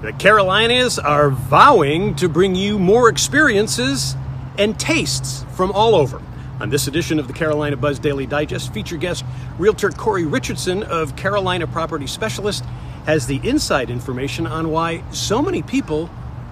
The Carolinas are vowing to bring you more experiences and tastes from all over. On this edition of the Carolina Buzz Daily Digest, feature guest Realtor Corey Richardson of Carolina Property Specialist has the inside information on why so many people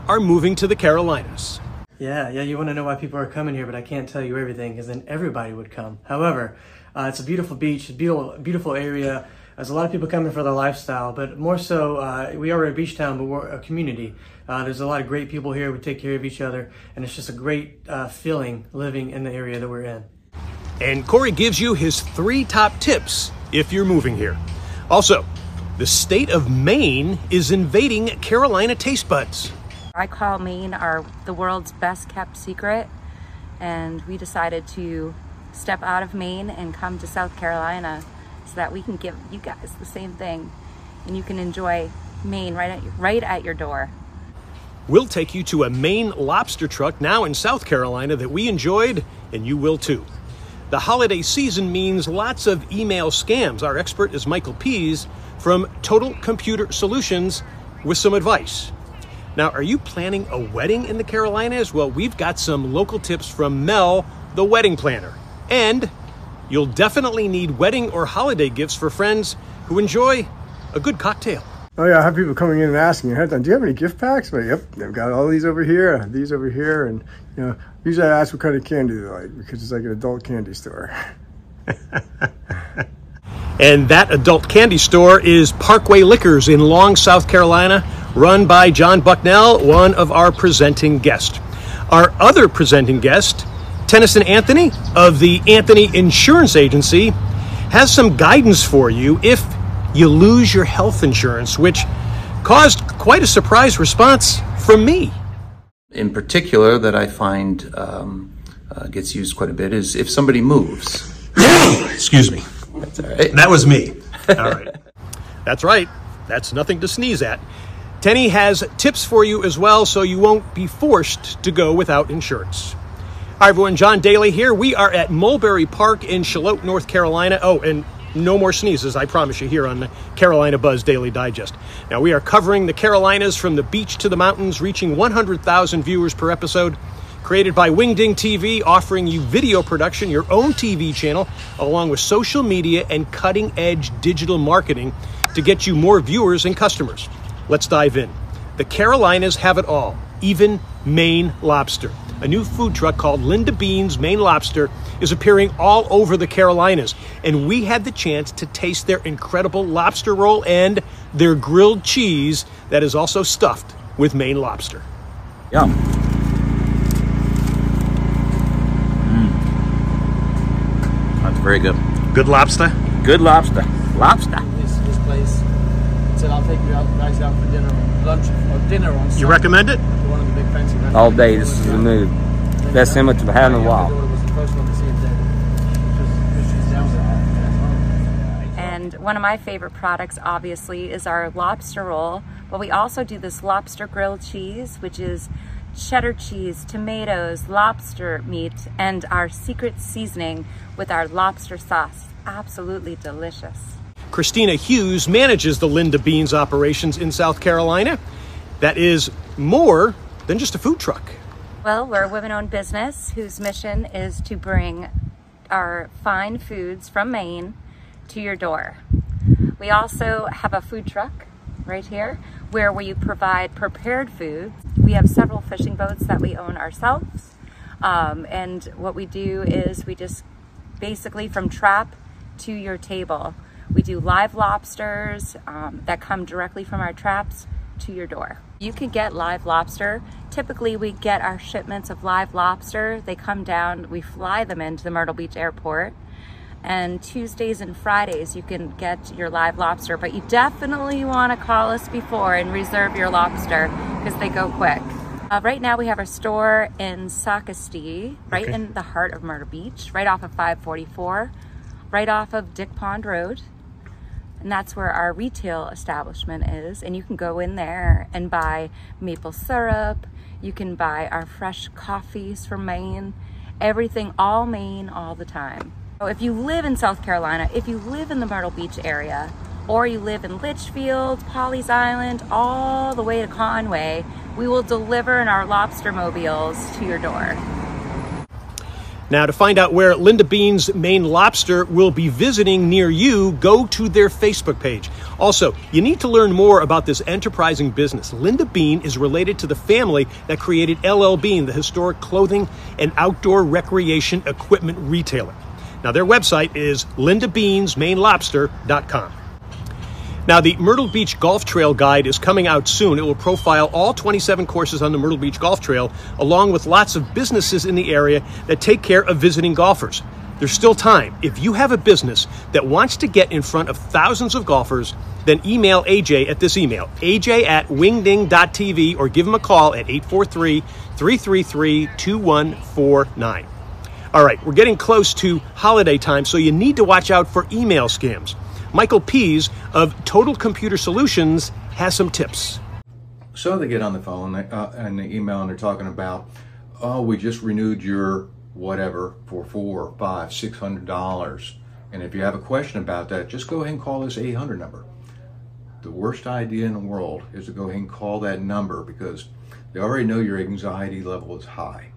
are moving to the Carolinas. Yeah, yeah, you want to know why people are coming here, but I can't tell you everything because then everybody would come. However, uh, it's a beautiful beach, beautiful, beautiful area. There's a lot of people coming for their lifestyle, but more so, uh, we are a beach town, but we're a community. Uh, there's a lot of great people here. We take care of each other, and it's just a great uh, feeling living in the area that we're in. And Corey gives you his three top tips if you're moving here. Also, the state of Maine is invading Carolina taste buds. I call Maine our the world's best kept secret, and we decided to step out of Maine and come to South Carolina so that we can give you guys the same thing and you can enjoy Maine right at, right at your door. We'll take you to a Maine lobster truck now in South Carolina that we enjoyed, and you will too. The holiday season means lots of email scams. Our expert is Michael Pease from Total Computer Solutions with some advice. Now, are you planning a wedding in the Carolinas? Well, we've got some local tips from Mel, the wedding planner. And you'll definitely need wedding or holiday gifts for friends who enjoy a good cocktail. Oh yeah, I have people coming in and asking ahead of time, do you have any gift packs? But yep, I've got all these over here, these over here, and you know, usually I ask what kind of candy they like because it's like an adult candy store. and that adult candy store is Parkway Liquors in Long, South Carolina, run by John Bucknell, one of our presenting guests. Our other presenting guest Tennyson Anthony of the Anthony Insurance Agency has some guidance for you if you lose your health insurance, which caused quite a surprise response from me. In particular, that I find um, uh, gets used quite a bit is if somebody moves. Excuse me. That's all right. That was me. All right. That's right. That's nothing to sneeze at. Tenny has tips for you as well, so you won't be forced to go without insurance. Hi, everyone. John Daly here. We are at Mulberry Park in Shallotte, North Carolina. Oh, and no more sneezes, I promise you, here on the Carolina Buzz Daily Digest. Now, we are covering the Carolinas from the beach to the mountains, reaching 100,000 viewers per episode. Created by Wingding TV, offering you video production, your own TV channel, along with social media and cutting edge digital marketing to get you more viewers and customers. Let's dive in. The Carolinas have it all, even Maine lobster a new food truck called Linda Bean's Maine Lobster is appearing all over the Carolinas. And we had the chance to taste their incredible lobster roll and their grilled cheese that is also stuffed with Maine lobster. Yum. Mm. That's very good. Good lobster? Good lobster. Lobster. This, this place said I'll take you out, guys out for dinner, lunch, or dinner on Sunday. You recommend it? All day. This is the move. Best sandwich I've had in a while. And one of my favorite products, obviously, is our lobster roll. But we also do this lobster grilled cheese, which is cheddar cheese, tomatoes, lobster meat, and our secret seasoning with our lobster sauce. Absolutely delicious. Christina Hughes manages the Linda Bean's operations in South Carolina. That is more than just a food truck. Well, we're a women owned business whose mission is to bring our fine foods from Maine to your door. We also have a food truck right here where we provide prepared foods. We have several fishing boats that we own ourselves. Um, and what we do is we just basically from trap to your table. We do live lobsters um, that come directly from our traps to your door. You can get live lobster. Typically, we get our shipments of live lobster. They come down, we fly them into the Myrtle Beach airport. And Tuesdays and Fridays, you can get your live lobster, but you definitely want to call us before and reserve your lobster because they go quick. Uh, right now, we have our store in Socastee, right Okay. in the heart of Myrtle Beach, right off of 544, right off of Dick Pond Road and that's where our retail establishment is. And you can go in there and buy maple syrup. You can buy our fresh coffees from maine. Everything all maine all the time. So if you live in south carolina if you live in the myrtle beach area or you live in Litchfield, Pawleys Island, all the way to Conway, we will deliver in our lobster mobiles to your door. Now, to find out where Linda Bean's Maine Lobster will be visiting near you, go to their Facebook page. Also, you need to learn more about this enterprising business. Linda Bean is related to the family that created LL Bean, the historic clothing and outdoor recreation equipment retailer. Now, their website is lindabeansmainelobster.com. Now, the Myrtle Beach Golf Trail Guide is coming out soon. It will profile all 27 courses on the Myrtle Beach Golf Trail, along with lots of businesses in the area that take care of visiting golfers. There's still time. If you have a business that wants to get in front of thousands of golfers, then email AJ at this email, aj at wingding.tv, or give him a call at 843 333 2149. All right, we're getting close to holiday time, so you need to watch out for email scams. Michael Pease of Total Computer Solutions has some tips. So they get on the phone uh, and email and they're talking about, oh, we just renewed your whatever for four, five, six hundred dollars. And if you have a question about that, just go ahead and call this 800 number. The worst idea in the world is to go ahead and call that number because they already know your anxiety level is high.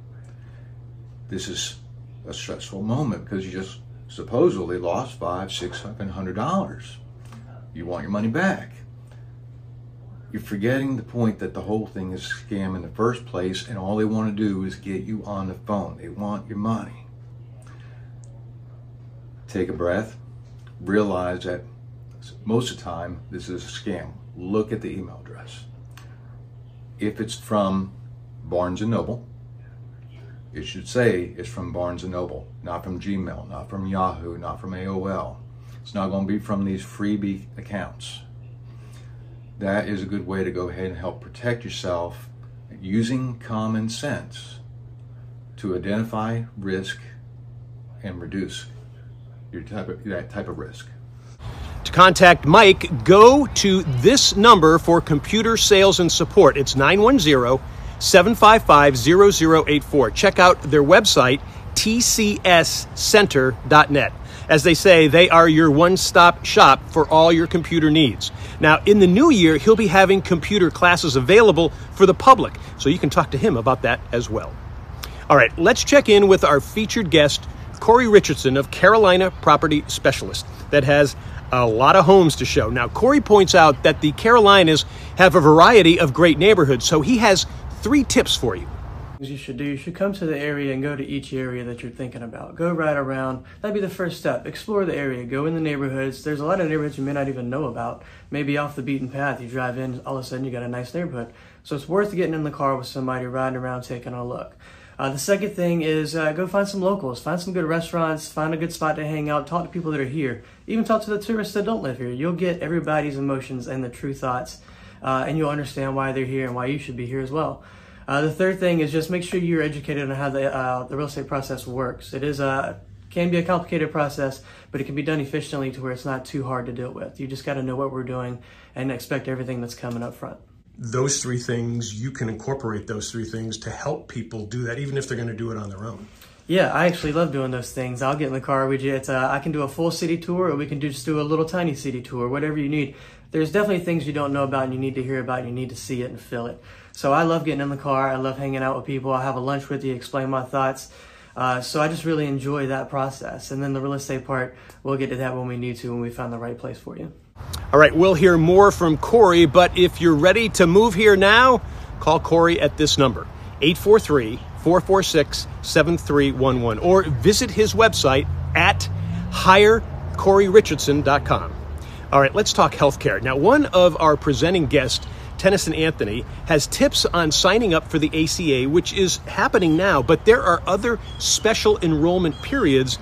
This is a stressful moment because you just supposedly lost five, six, seven hundred dollars. You want your money back. You're forgetting the point that the whole thing is a scam in the first place, and all they want to do is get you on the phone. They want your money. Take a breath. Realize that most of the time this is a scam. Look at the email address. If it's from Barnes and Noble, it should say it's from Barnes & Noble, not from Gmail, not from Yahoo, not from AOL. It's not going to be from these freebie accounts. That is a good way to go ahead and help protect yourself using common sense to identify risk and reduce your type of, that type of risk. To contact Mike, go to this number for computer sales and support. It's 910 755 0084. Check out their website, tcscenter.net. As they say, they are your one stop shop for all your computer needs. Now, in the new year, he'll be having computer classes available for the public, so you can talk to him about that as well. All right, let's check in with our featured guest, Corey Richardson of Carolina Property Specialist, that has a lot of homes to show. Now, Corey points out that the Carolinas have a variety of great neighborhoods, so he has three tips for you. You should do. You should come to the area and go to each area that you're thinking about. Go right around. That'd be the first step. Explore the area. Go in the neighborhoods. There's a lot of neighborhoods you may not even know about. Maybe off the beaten path. You drive in, all of a sudden you got a nice neighborhood. So it's worth getting in the car with somebody, riding around, taking a look. Uh, the second thing is uh, go find some locals, find some good restaurants, find a good spot to hang out, talk to people that are here, even talk to the tourists that don't live here. You'll get everybody's emotions and the true thoughts, uh, and you'll understand why they're here and why you should be here as well. Uh, the third thing is just make sure you're educated on how the, uh, the real estate process works. It is a can be a complicated process, but it can be done efficiently to where it's not too hard to deal with. You just got to know what we're doing and expect everything that's coming up front. Those three things, you can incorporate those three things to help people do that, even if they're going to do it on their own. Yeah, I actually love doing those things. I'll get in the car with you. It's, uh, I can do a full city tour, or we can just do a little tiny city tour, whatever you need. There's definitely things you don't know about and you need to hear about and you need to see it and feel it. So I love getting in the car. I love hanging out with people. I have a lunch with you, explain my thoughts. Uh, so I just really enjoy that process. And then the real estate part, we'll get to that when we need to, when we find the right place for you. All right, we'll hear more from Corey, but if you're ready to move here now, call Corey at this number 843 446 7311 or visit his website at hirecoreyrichardson.com. All right, let's talk healthcare. Now, one of our presenting guests Tennyson Anthony has tips on signing up for the ACA, which is happening now, but there are other special enrollment periods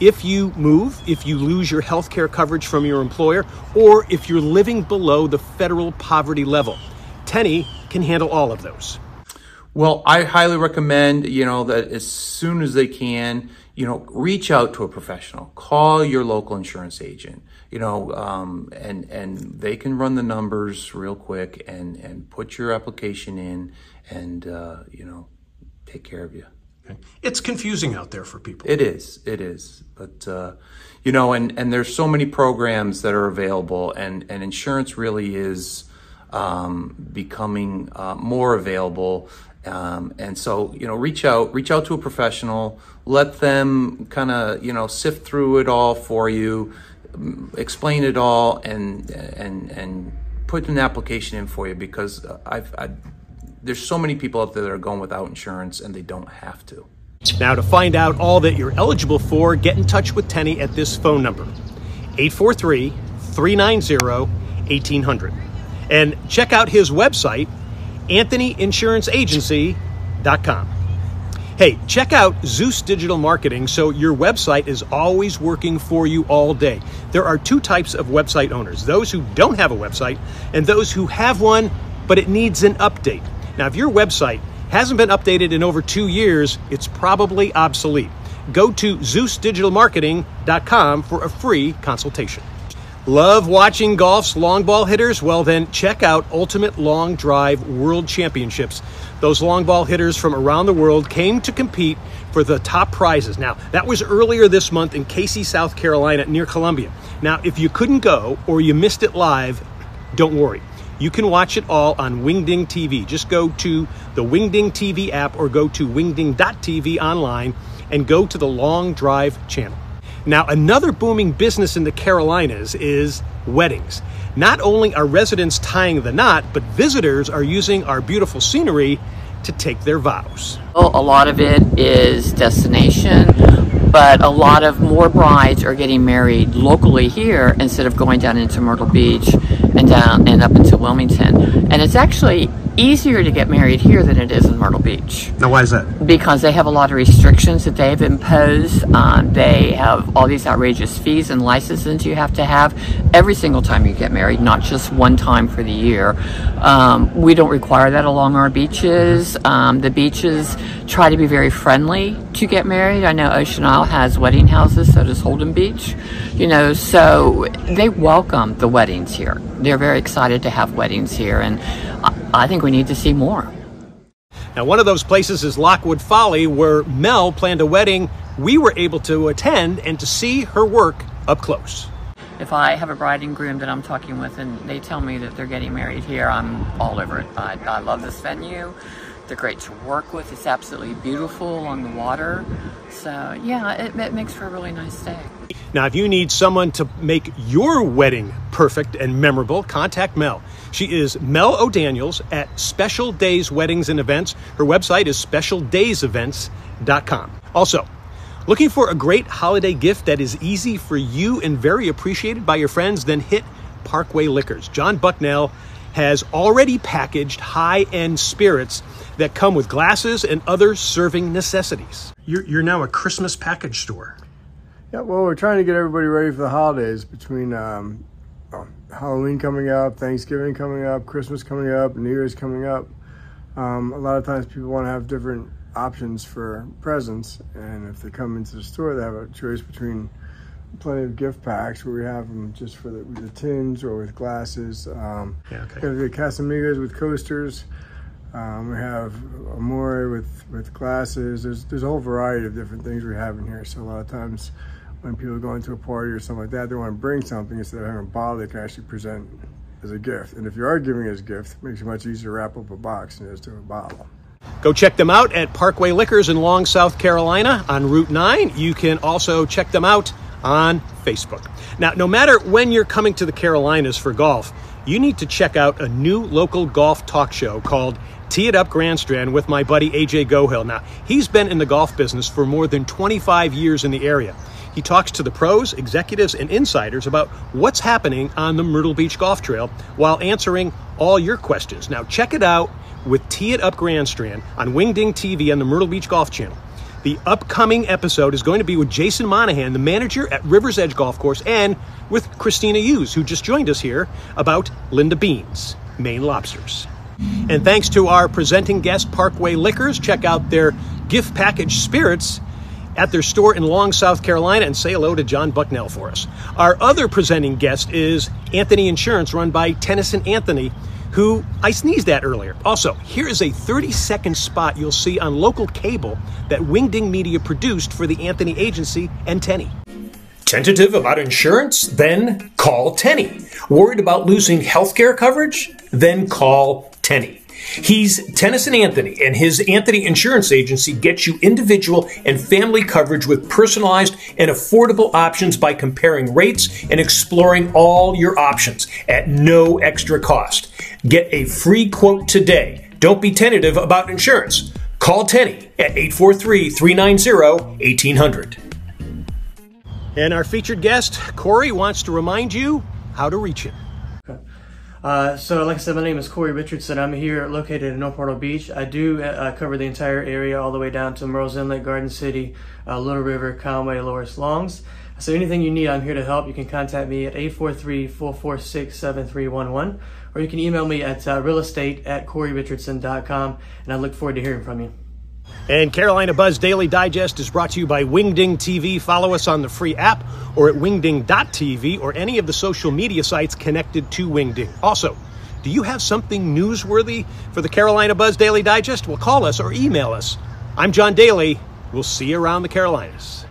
if you move, if you lose your healthcare coverage from your employer, or if you're living below the federal poverty level. Tenny can handle all of those. Well, I highly recommend, you know, that as soon as they can, you know, reach out to a professional. Call your local insurance agent, you know, um, and and they can run the numbers real quick and and put your application in, and uh, you know, take care of you. It's confusing out there for people. It is. It is. But uh, you know, and and there's so many programs that are available, and and insurance really is um, becoming uh, more available. Um, and so you know, reach out, reach out to a professional. Let them kind of you know sift through it all for you, explain it all, and and and put an application in for you because I've, I've there's so many people out there that are going without insurance and they don't have to. Now, to find out all that you're eligible for, get in touch with Tenny at this phone number 843 390 1800. And check out his website, AnthonyInsuranceAgency.com. Hey, check out Zeus Digital Marketing so your website is always working for you all day. There are two types of website owners those who don't have a website, and those who have one, but it needs an update. Now, if your website hasn't been updated in over two years, it's probably obsolete. Go to ZeusDigitalMarketing.com for a free consultation. Love watching golf's long ball hitters? Well, then check out Ultimate Long Drive World Championships. Those long ball hitters from around the world came to compete for the top prizes. Now, that was earlier this month in Cayce, South Carolina, near Columbia. Now, if you couldn't go or you missed it live, don't worry. You can watch it all on Wingding TV. Just go to the Wingding TV app or go to wingding.tv online and go to the Long Drive channel. Now, another booming business in the Carolinas is weddings. Not only are residents tying the knot, but visitors are using our beautiful scenery to take their vows. Well, a lot of it is destination, but a lot of more brides are getting married locally here instead of going down into Myrtle Beach and down and up into Wilmington. And it's actually easier to get married here than it is in Myrtle Beach Now, why is that? because they have a lot of restrictions that they've imposed. Um, they have all these outrageous fees and licenses you have to have every single time you get married, not just one time for the year. Um, we don't require that along our beaches. Um, the beaches try to be very friendly to get married. I know Ocean Isle has wedding houses, so does Holden Beach. You know, so they welcome the weddings here. They're very excited to have weddings here, and I, I think we need to see more. Now, one of those places is Lockwood Folly, where Mel planned a wedding we were able to attend and to see her work up close. If I have a bride and groom that I'm talking with and they tell me that they're getting married here, I'm all over it. I, I love this venue. They're great to work with. It's absolutely beautiful along the water. So, yeah, it, it makes for a really nice day. Now, if you need someone to make your wedding perfect and memorable, contact Mel. She is Mel O'Daniels at Special Days Weddings and Events. Her website is specialdaysevents.com. Also, looking for a great holiday gift that is easy for you and very appreciated by your friends, then hit Parkway Liquors. John Bucknell has already packaged high end spirits that come with glasses and other serving necessities. You're, you're now a Christmas package store. Yeah, well, we're trying to get everybody ready for the holidays between um, uh, Halloween coming up, Thanksgiving coming up, Christmas coming up, New Year's coming up. Um, a lot of times people want to have different options for presents, and if they come into the store, they have a choice between plenty of gift packs where we have them just for the, with the tins or with glasses. Um, Yeah, okay. we have the Casamigos with coasters. Um, we have Amore with, with glasses. There's there's a whole variety of different things we have in here. So a lot of times when people go into a party or something like that, they want to bring something instead of having a bottle they can actually present as a gift. And if you are giving it as a gift, it makes it much easier to wrap up a box than it is to a bottle. Go check them out at Parkway Liquors in Long, South Carolina on Route 9. You can also check them out on Facebook. Now, no matter when you're coming to the Carolinas for golf, you need to check out a new local golf talk show called Tee It Up Grand Strand with my buddy AJ Gohill. Now, he's been in the golf business for more than 25 years in the area. He talks to the pros, executives, and insiders about what's happening on the Myrtle Beach Golf Trail while answering all your questions. Now, check it out with Tee It Up Grand Strand on Wingding TV on the Myrtle Beach Golf Channel. The upcoming episode is going to be with Jason Monahan, the manager at River's Edge Golf Course, and with Christina Hughes, who just joined us here about Linda Bean's, Maine Lobsters. And thanks to our presenting guest, Parkway Liquors, check out their gift package spirits at their store in Long, South Carolina, and say hello to John Bucknell for us. Our other presenting guest is Anthony Insurance, run by Tennyson Anthony, who I sneezed at earlier. Also, here is a 30 second spot you'll see on local cable that Wingding Media produced for the Anthony Agency and Tenny. Tentative about insurance? Then call Tenny. Worried about losing healthcare coverage? Then call Tenny. He's Tennyson Anthony, and his Anthony Insurance Agency gets you individual and family coverage with personalized and affordable options by comparing rates and exploring all your options at no extra cost. Get a free quote today. Don't be tentative about insurance. Call Tenny at 843 390 1800. And our featured guest, Corey, wants to remind you how to reach him. Uh, so, like I said, my name is Corey Richardson. I'm here located in North Myrtle Beach. I do uh, cover the entire area, all the way down to Murrells Inlet, Garden City, uh, Little River, Conway, Loris Longs. So, anything you need, I'm here to help. You can contact me at 843 446 7311, or you can email me at uh, realestate at coreyrichardson.com, and I look forward to hearing from you. And Carolina Buzz Daily Digest is brought to you by Wingding TV. Follow us on the free app or at wingding.tv or any of the social media sites connected to Wingding. Also, do you have something newsworthy for the Carolina Buzz Daily Digest? Well, call us or email us. I'm John Daly. We'll see you around the Carolinas.